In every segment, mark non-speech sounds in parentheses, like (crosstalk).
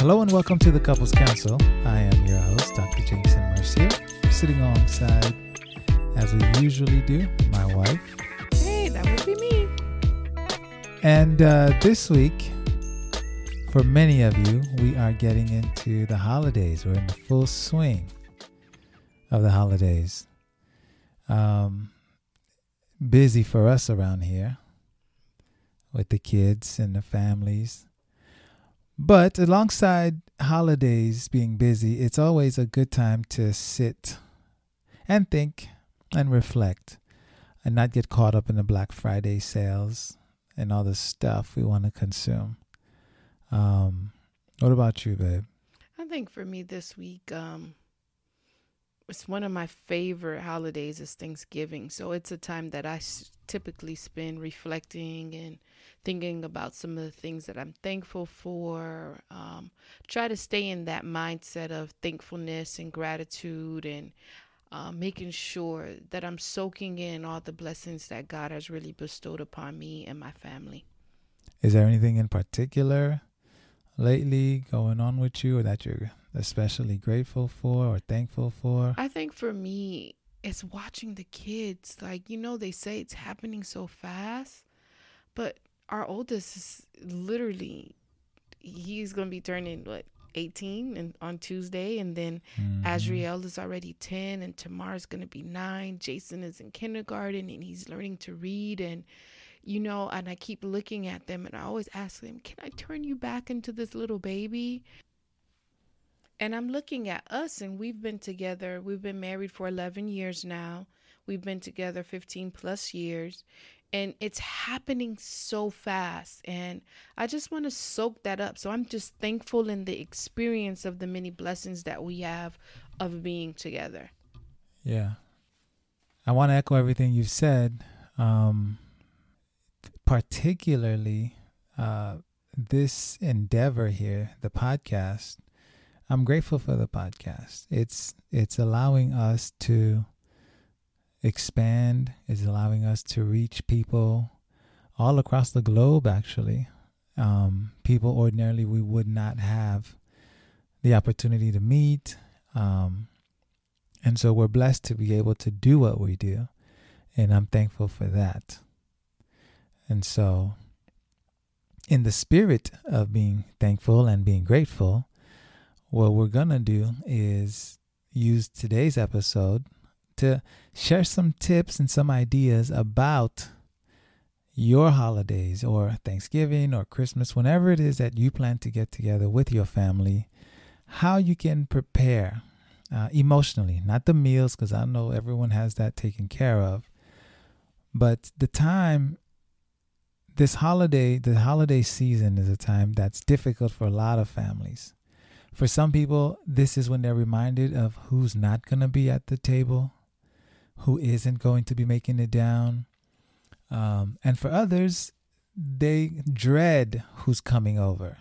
Hello and welcome to the Couples Counsel. I am your host, Dr. Jameson Mercier, sitting alongside, as we usually do, my wife. Hey, that would be me. And uh, this week, for many of you, we are getting into the holidays. We're in the full swing of the holidays. Um, busy for us around here with the kids and the families but alongside holidays being busy, it's always a good time to sit and think and reflect and not get caught up in the Black Friday sales and all the stuff we want to consume. Um, what about you, babe? I think for me this week, um, it's one of my favorite holidays is Thanksgiving. So it's a time that I typically spend reflecting and thinking about some of the things that I'm thankful for. Um, try to stay in that mindset of thankfulness and gratitude and uh, making sure that I'm soaking in all the blessings that God has really bestowed upon me and my family. Is there anything in particular lately going on with you or that you're especially grateful for or thankful for? I think for me, it's watching the kids. Like, you know, they say it's happening so fast, but our oldest is literally he's gonna be turning what 18 and on Tuesday and then mm-hmm. Azriel is already 10 and Tamar's going to be 9 Jason is in kindergarten and he's learning to read and you know and I keep looking at them and I always ask them can I turn you back into this little baby and I'm looking at us and we've been together we've been married for 11 years now we've been together 15 plus years and it's happening so fast and i just want to soak that up. So i'm just thankful in the experience of the many blessings that we have of being together. Yeah. I want to echo everything you've said um particularly uh this endeavor here the podcast. I'm grateful for the podcast. It's it's allowing us to expand, is allowing us to reach people all across the globe, actually. Um, people ordinarily we would not have the opportunity to meet. Um, and so we're blessed to be able to do what we do. And I'm thankful for that. And so, in the spirit of being thankful and being grateful, what we're going to do is use today's episode to share some tips and some ideas about your holidays or Thanksgiving or Christmas, whenever it is that you plan to get together with your family, how you can prepare uh, emotionally, not the meals, because I know everyone has that taken care of, but the time. This holiday, the holiday season is a time that's difficult for a lot of families. For some people, this is when they're reminded of who's not going to be at the table who isn't going to be making it down. Um, and for others, they dread who's coming over.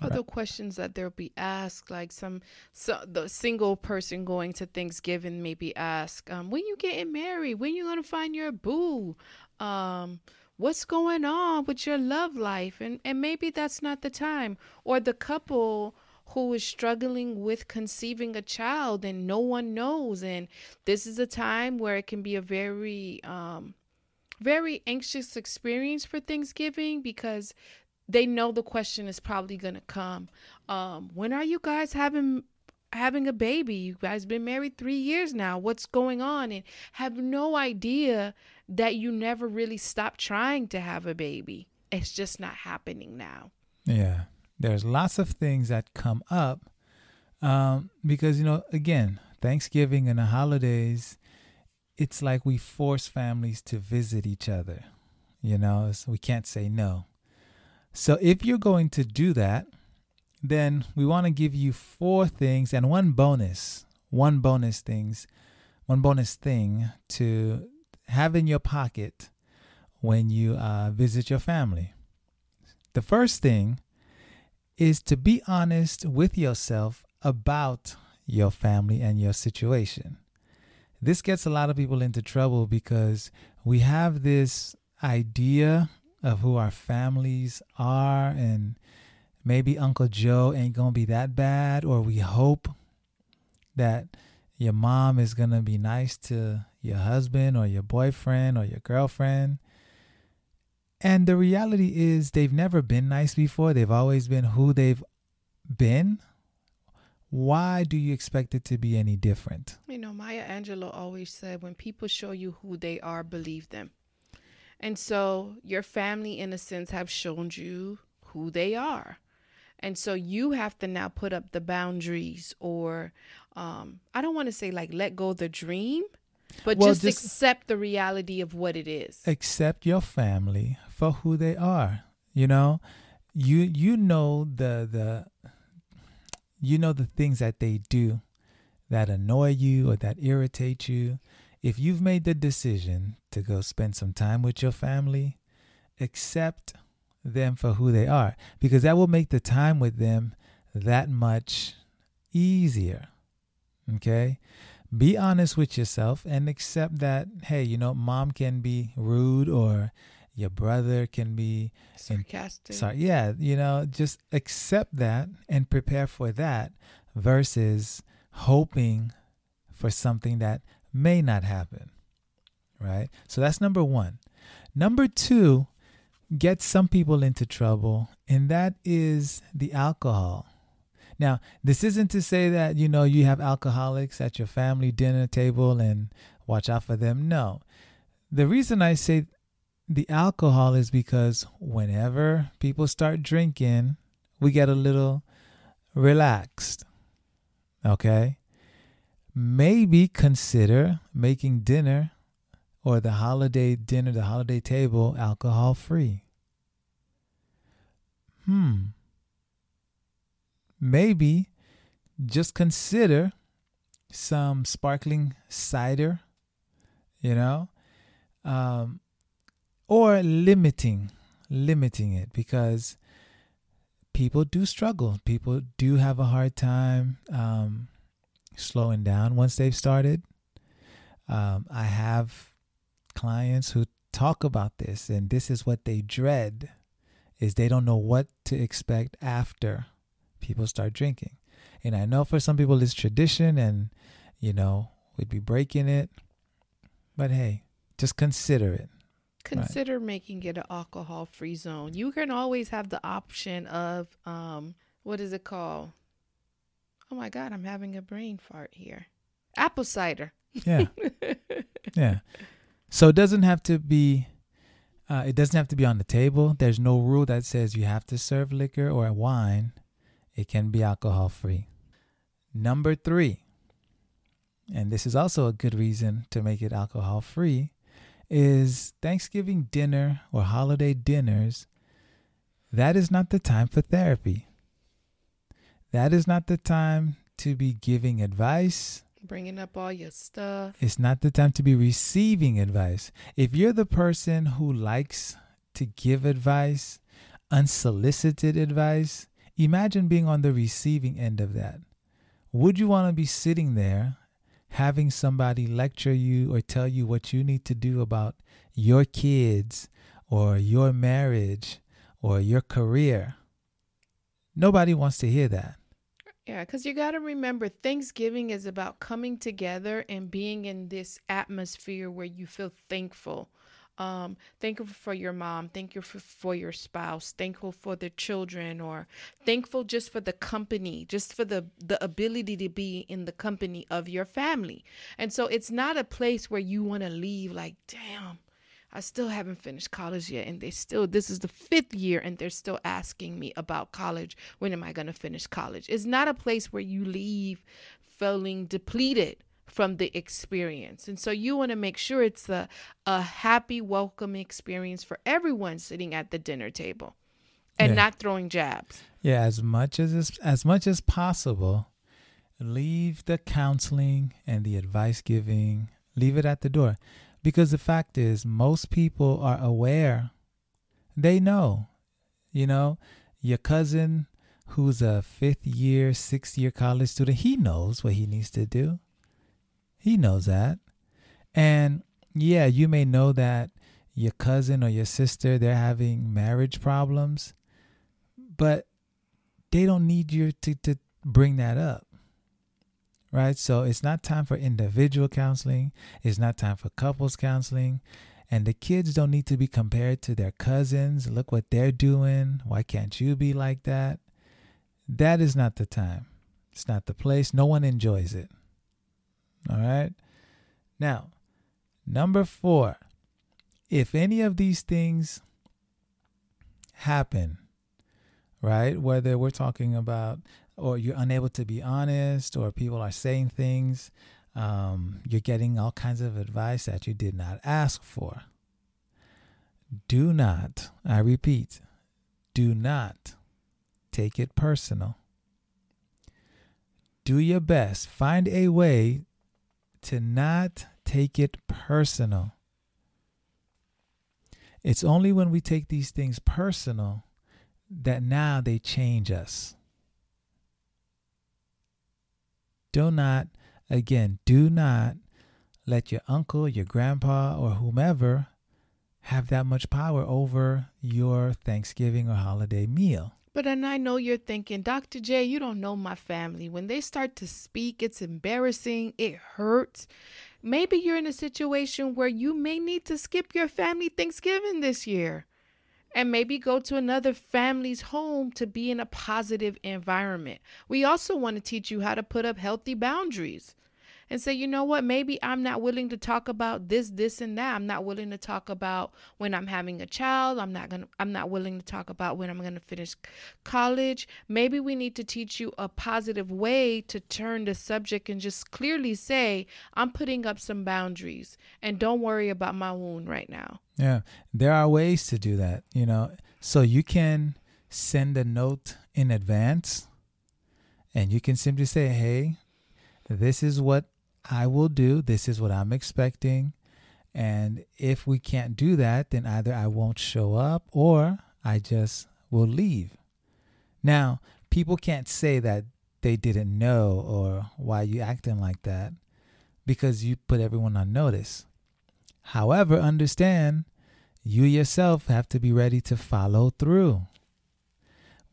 Other right. questions that they'll be asked, like some, so the single person going to Thanksgiving may be asked, um, when you getting married? When you gonna find your boo? Um, what's going on with your love life? And and maybe that's not the time. Or the couple who is struggling with conceiving a child and no one knows. And this is a time where it can be a very um very anxious experience for Thanksgiving because they know the question is probably going to come. Um when are you guys having having a baby? You guys been married 3 years now. What's going on? And have no idea that you never really stopped trying to have a baby. It's just not happening now. Yeah there's lots of things that come up um, because, you know, again, Thanksgiving and the holidays, it's like we force families to visit each other. You know, so we can't say no. So if you're going to do that, then we want to give you four things and one bonus, one bonus things, one bonus thing to have in your pocket when you uh, visit your family. The first thing is to be honest with yourself about your family and your situation. This gets a lot of people into trouble because we have this idea of who our families are and maybe Uncle Joe ain't going to be that bad or we hope that your mom is going to be nice to your husband or your boyfriend or your girlfriend. And the reality is, they've never been nice before. They've always been who they've been. Why do you expect it to be any different? You know, Maya Angelou always said when people show you who they are, believe them. And so your family, in a sense, have shown you who they are. And so you have to now put up the boundaries, or um, I don't want to say like let go the dream, but well, just, just accept the reality of what it is. Accept your family for who they are. You know, you you know the the you know the things that they do that annoy you or that irritate you. If you've made the decision to go spend some time with your family, accept them for who they are because that will make the time with them that much easier. Okay? Be honest with yourself and accept that hey you know mom can be rude or your brother can be sarcastic. Sorry yeah you know just accept that and prepare for that versus hoping for something that may not happen right? So that's number one. Number two get some people into trouble and that is the alcohol now, this isn't to say that, you know, you have alcoholics at your family dinner table and watch out for them. No. The reason I say the alcohol is because whenever people start drinking, we get a little relaxed. Okay? Maybe consider making dinner or the holiday dinner, the holiday table, alcohol free. Hmm maybe just consider some sparkling cider, you know, um, or limiting limiting it because people do struggle. People do have a hard time um, slowing down once they've started. Um, I have clients who talk about this, and this is what they dread: is they don't know what to expect after people start drinking. And I know for some people it's tradition and, you know, we'd be breaking it. But hey, just consider it. Consider right. making it an alcohol free zone. You can always have the option of, um, what is it called? Oh my God, I'm having a brain fart here. Apple cider. Yeah. (laughs) yeah. So it doesn't have to be uh, it doesn't have to be on the table. There's no rule that says you have to serve liquor or wine it can be alcohol free. Number three, and this is also a good reason to make it alcohol free, is Thanksgiving dinner or holiday dinners. That is not the time for therapy. That is not the time to be giving advice. Bringing up all your stuff. It's not the time to be receiving advice. If you're the person who likes to give advice, unsolicited advice, Imagine being on the receiving end of that. Would you want to be sitting there having somebody lecture you or tell you what you need to do about your kids or your marriage or your career? Nobody wants to hear that. Yeah, because you got to remember Thanksgiving is about coming together and being in this atmosphere where you feel thankful um, thankful for your mom, thankful for, for your spouse, thankful for the children, or thankful just for the company, just for the the ability to be in the company of your family. And so it's not a place where you want to leave like, damn, I still haven't finished college yet, and they still this is the fifth year, and they're still asking me about college. When am I going to finish college? It's not a place where you leave feeling depleted from the experience. And so you want to make sure it's a, a happy, welcome experience for everyone sitting at the dinner table and Yeah. not throwing jabs. Yeah, as much as as, much as possible, leave the counseling and the advice giving, leave it at the door. Because the fact is most people are aware. They know. You know, your cousin who's a 5th year, 6th year college student, he knows what he needs to do. He knows that. And yeah, you may know that your cousin or your sister they're having marriage problems, but they don't need you to, to bring that up. Right? So it's not time for individual counseling. It's not time for couples counseling. And the kids don't need to be compared to their cousins. Look what they're doing. Why can't you be like that? That is not the time. It's not the place. No one enjoys it. All right? Now, number four, if any of these things happen, right? Whether we're talking about, or you're unable to be honest, or people are saying things, um, you're getting all kinds of advice that you did not ask for. Do not, I repeat, do not take it personal. Do your best. Find a way to not take it personal. It's only when we take these things personal that now they change us. Do not, again, do not let your uncle, your grandpa, or whomever have that much power over your Thanksgiving or holiday meal. But and I know you're thinking, Dr. J, you don't know my family. When they start to speak, it's embarrassing, it hurts. Maybe you're in a situation where you may need to skip your family Thanksgiving this year and maybe go to another family's home to be in a positive environment. We also want to teach you how to put up healthy boundaries and say, you know what, maybe I'm not willing to talk about this, this, and that. I'm not willing to talk about when I'm having a child. I'm not gonna I'm not willing to talk about when I'm gonna finish college. Maybe we need to teach you a positive way to turn the subject and just clearly say, I'm putting up some boundaries and don't worry about my wound right now. Yeah, there are ways to do that, you know. So you can send a note in advance and you can simply say, hey, this is what I will do, this is what I'm expecting. And if we can't do that, then either I won't show up or I just will leave. Now, people can't say that they didn't know or why you acting like that because you put everyone on notice. However, understand you yourself have to be ready to follow through.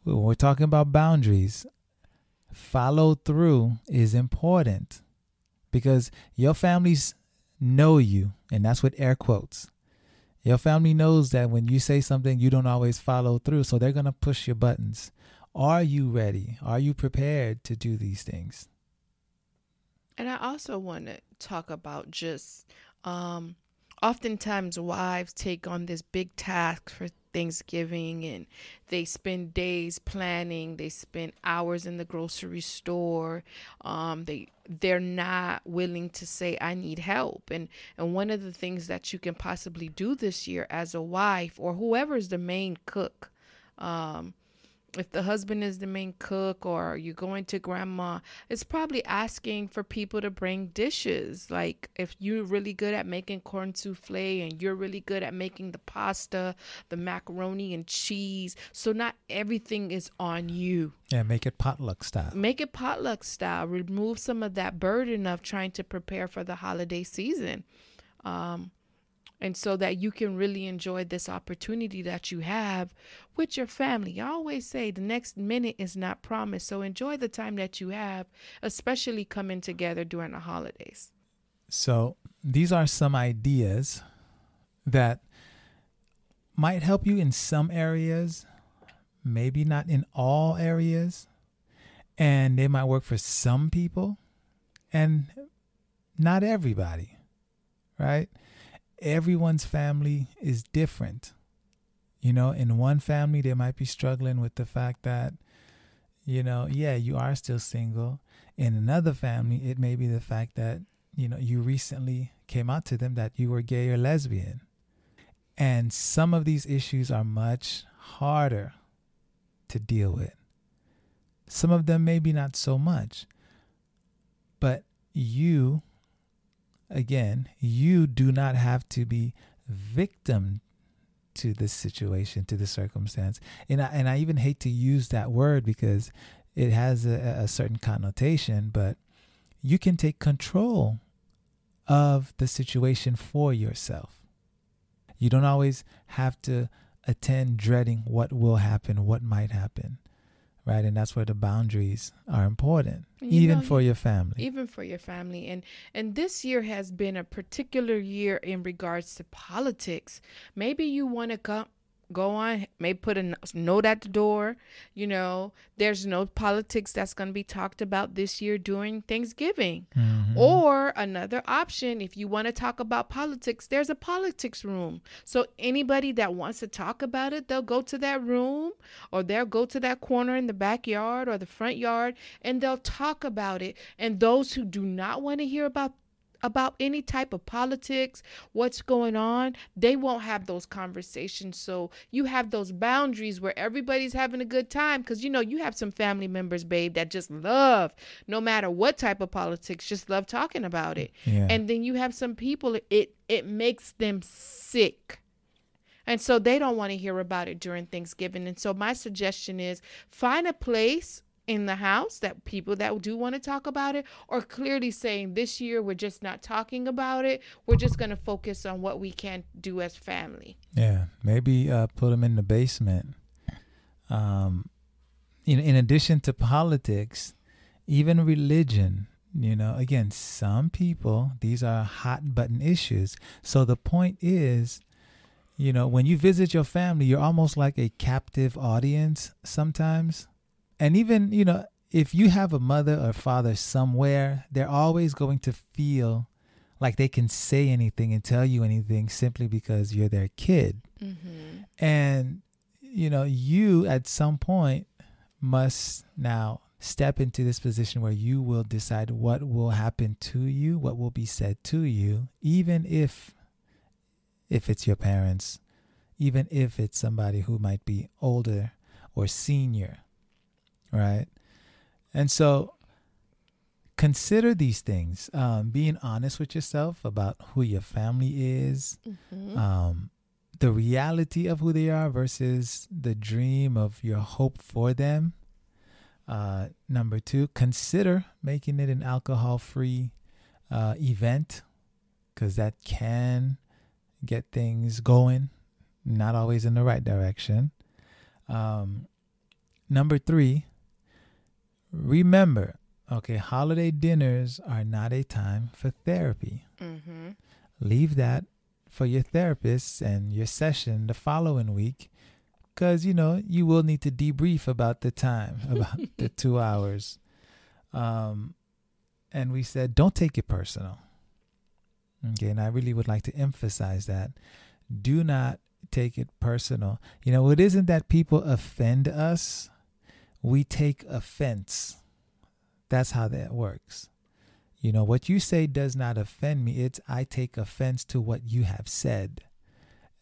When we're talking about boundaries, follow through is important because your families know you, and that's with air quotes. Your family knows that when you say something, you don't always follow through, so they're going to push your buttons. Are you ready? Are you prepared to do these things? And I also want to talk about just um, oftentimes wives take on this big task for Thanksgiving and they spend days planning, they spend hours in the grocery store. Um, they they're not willing to say I need help. And and one of the things that you can possibly do this year as a wife or whoever is the main cook, um, if the husband is the main cook or you're going to grandma, it's probably asking for people to bring dishes. Like if you're really good at making corn souffle and you're really good at making the pasta, the macaroni and cheese. So not everything is on you. Yeah, make it potluck style. Make it potluck style. Remove some of that burden of trying to prepare for the holiday season. Um, and so that you can really enjoy this opportunity that you have with your family. I always say the next minute is not promised. So enjoy the time that you have, especially coming together during the holidays. So, these are some ideas that might help you in some areas, maybe not in all areas, and they might work for some people and not everybody, right? Everyone's family is different. You know, in one family, they might be struggling with the fact that, you know, yeah, you are still single. In another family, it may be the fact that you know you recently came out to them that you were gay or lesbian and some of these issues are much harder to deal with some of them maybe not so much but you again you do not have to be victim to this situation to the circumstance and I, and I even hate to use that word because it has a, a certain connotation but you can take control of the situation for yourself. You don't always have to attend dreading what will happen, what might happen. Right. And that's where the boundaries are important, you even know, for your family. Even for your family. And and this year has been a particular year in regards to politics. Maybe you want to come go on maybe put a note at the door you know. There's no politics that's going to be talked about this year during thanksgiving. Mm-hmm. or another option if you want to talk about politics there's a politics room. So anybody that wants to talk about it they'll go to that room or they'll go to that corner in the backyard or the front yard and they'll talk about it. And those who do not want to hear about about any type of politics, what's going on, they won't have those conversations. So you have those boundaries where everybody's having a good time because you know you have some family members, babe, that just love no matter what type of politics, just love talking about it. Yeah. And then you have some people it it makes them sick. And so they don't want to hear about it during Thanksgiving. And so my suggestion is find a place in the house that people that do want to talk about it or clearly saying this year we're just not talking about it. We're just going to focus on what we can do as family. Yeah maybe uh, put them in the basement. Um in, in addition to politics even religion you know again some people these are hot button issues. So the point is you know when you visit your family you're almost like a captive audience sometimes and even you know if you have a mother or father somewhere they're always going to feel like they can say anything and tell you anything simply because you're their kid mm-hmm. and you know you at some point must now step into this position where you will decide what will happen to you what will be said to you even if if it's your parents even if it's somebody who might be older or senior right? And so consider these things um, being honest with yourself about who your family is, mm-hmm. um, the reality of who they are versus the dream of your hope for them. Uh, number two, consider making it an alcohol free uh, event because that can get things going, not always in the right direction. Um, number three, Remember, okay, holiday dinners are not a time for therapy. Mm-hmm. Leave that for your therapist and your session the following week because, you know, you will need to debrief about the time, (laughs) about the two hours. Um, and we said, don't take it personal. Okay, and I really would like to emphasize that. Do not take it personal. You know, it isn't that people offend us we take offense. That's how that works. You know, what you say does not offend me. It's I take offense to what you have said.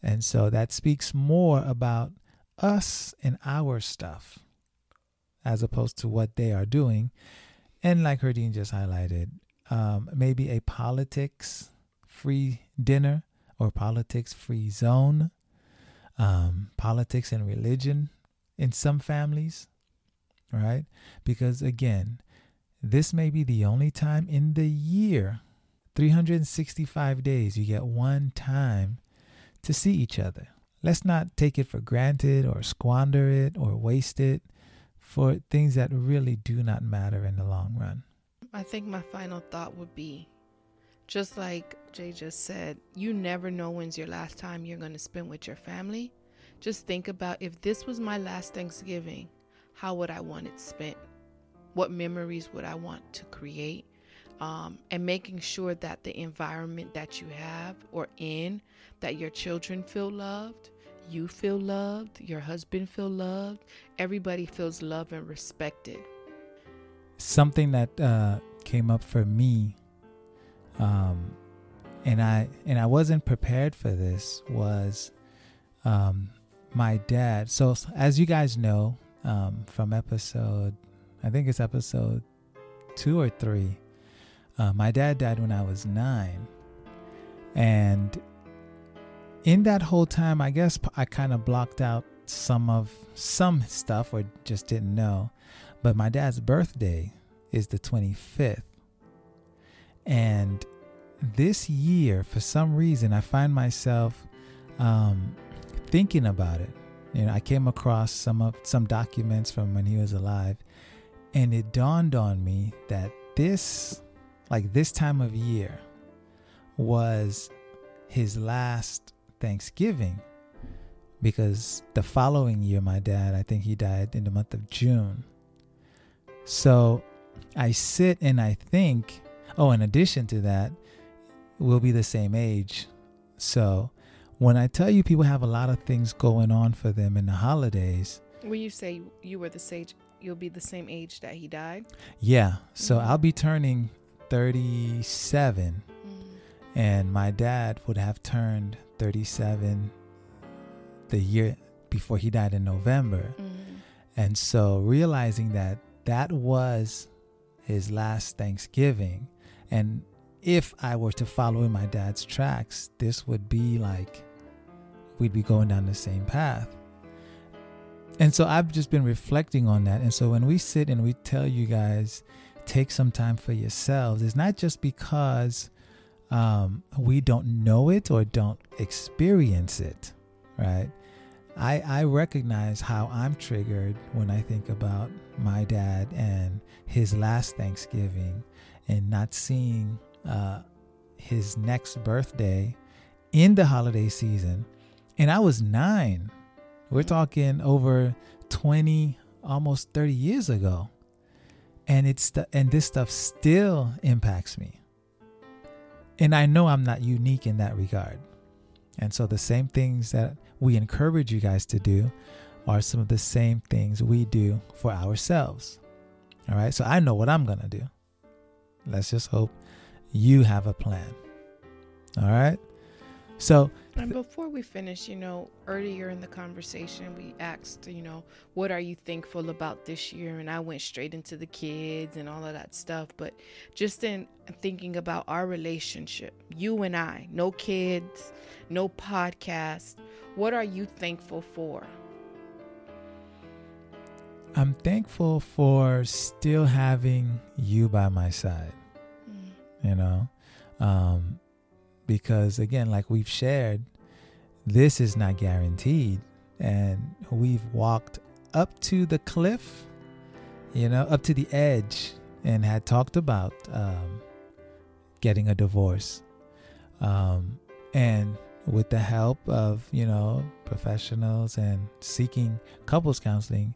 And so that speaks more about us and our stuff as opposed to what they are doing. And like Herdyne just highlighted, um, maybe a politics free dinner or politics free zone, um, politics and religion in some families right? Because again, this may be the only time in the year, 365 days, you get one time to see each other. Let's not take it for granted or squander it or waste it for things that really do not matter in the long run. I think my final thought would be just like Jay just said, you never know when's your last time you're going to spend with your family. Just think about if this was my last Thanksgiving, how would I want it spent? What memories would I want to create? Um, and making sure that the environment that you have or in, that your children feel loved, you feel loved, your husband feel loved, everybody feels loved and respected. Something that uh, came up for me um, and I and I wasn't prepared for this. Was um, my dad? So as you guys know um, from episode, I think it's episode two or three. Uh, my dad died when I was nine, and in that whole time, I guess I kind of blocked out some of some stuff or just didn't know. But my dad's birthday is the 25th. And this year, for some reason, I find myself um, thinking about it. You know, I came across some of some documents from when he was alive, and it dawned on me that this, like this time of year, was his last Thanksgiving because the following year, my dad, I think he died in the month of June. So I sit and I think, oh, in addition to that, we'll be the same age. So when I tell you people have a lot of things going on for them in the holidays. When you say you were the sage, you'll be the same age that he died? Yeah. So mm-hmm. I'll be turning 37. Mm-hmm. And my dad would have turned 37 the year before he died in November. Mm-hmm. And so realizing that that was his last Thanksgiving. And if I were to follow in my dad's tracks, this would be like we'd be going down the same path. And so I've just been reflecting on that. And so when we sit and we tell you guys, take some time for yourselves, it's not just because um, we don't know it or don't experience it, right? I, I recognize how I'm triggered when I think about my dad and his last Thanksgiving and not seeing uh, his next birthday in the holiday season. And I was nine. We're mm. talking over 20, almost 30 years ago. And it's and this stuff still impacts me. And I know I'm not unique in that regard. And so the same things that we encourage you guys to do are some of the same things we do for ourselves. All right. So I know what I'm going to do. Let's just hope you have a plan. All right. So, and before we finish, you know, earlier in the conversation, we asked, you know, what are you thankful about this year? And I went straight into the kids and all of that stuff. But just in thinking about our relationship, you and I, no kids, no podcast, what are you thankful for? I'm thankful for still having you by my side. Mm. You know, um, because again, like we've shared, this is not guaranteed. And we've walked up to the cliff, you know, up to the edge, and had talked about um, getting a divorce. Um, and with the help of, you know, professionals and seeking couples counseling,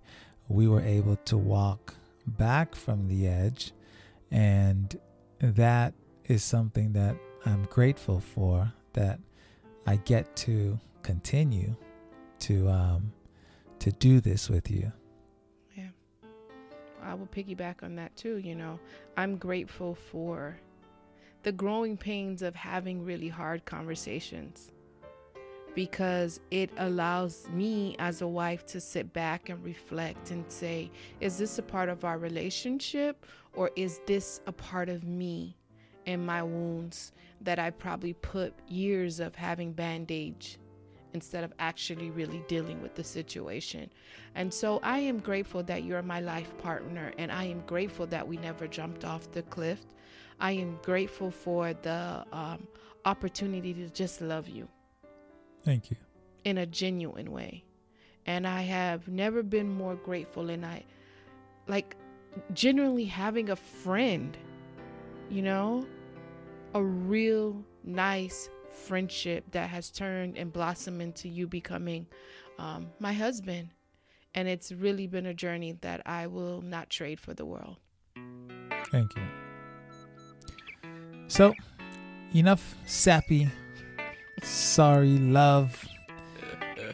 we were able to walk back from the edge. And that is something that I'm grateful for that I get to continue to um, to do this with you. Yeah, I will piggyback on that too. You know, I'm grateful for the growing pains of having really hard conversations because it allows me as a wife to sit back and reflect and say, is this a part of our relationship or is this a part of me and my wounds that I probably put years of having bandage instead of actually really dealing with the situation. And so I am grateful that you're my life partner and I am grateful that we never jumped off the cliff. I am grateful for the um, opportunity to just love you. Thank you. In a genuine way. And I have never been more grateful and I like genuinely having a friend, you know, a real nice friendship that has turned and blossomed into you becoming um, my husband. And it's really been a journey that I will not trade for the world. Thank you. So, enough sappy, sorry, love,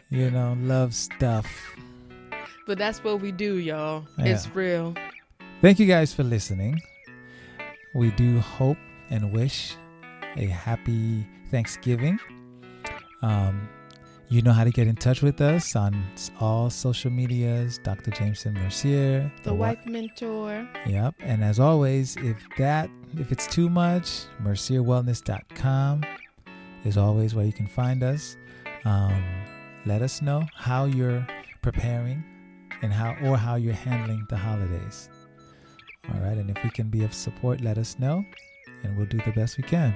you know, love stuff. But that's what we do, y'all. Yeah. It's real. Thank you guys for listening. We do hope and wish a happy Thanksgiving. Um, you know how to get in touch with us on all social medias, Dr. Jameson Mercier, The Wife Mentor. Yep. And as always, if that if it's too much, mercierwellness.com is always where you can find us. Um, let us know how you're preparing and how or how you're handling the holidays. All right, and if we can be of support, let us know, and we'll do the best we can.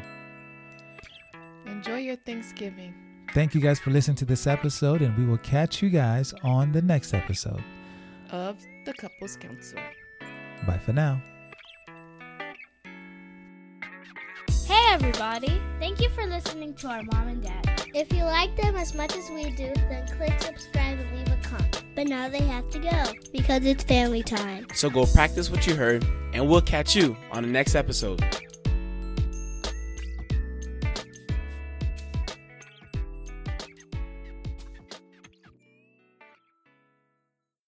Enjoy your Thanksgiving. Thank you guys for listening to this episode, and we will catch you guys on the next episode of the Couples Counsel. Bye for now. Hey, everybody. Thank you for listening to our mom and dad. If you like them as much as we do, then click subscribe and leave a comment. But now they have to go because it's family time. So go practice what you heard, and we'll catch you on the next episode.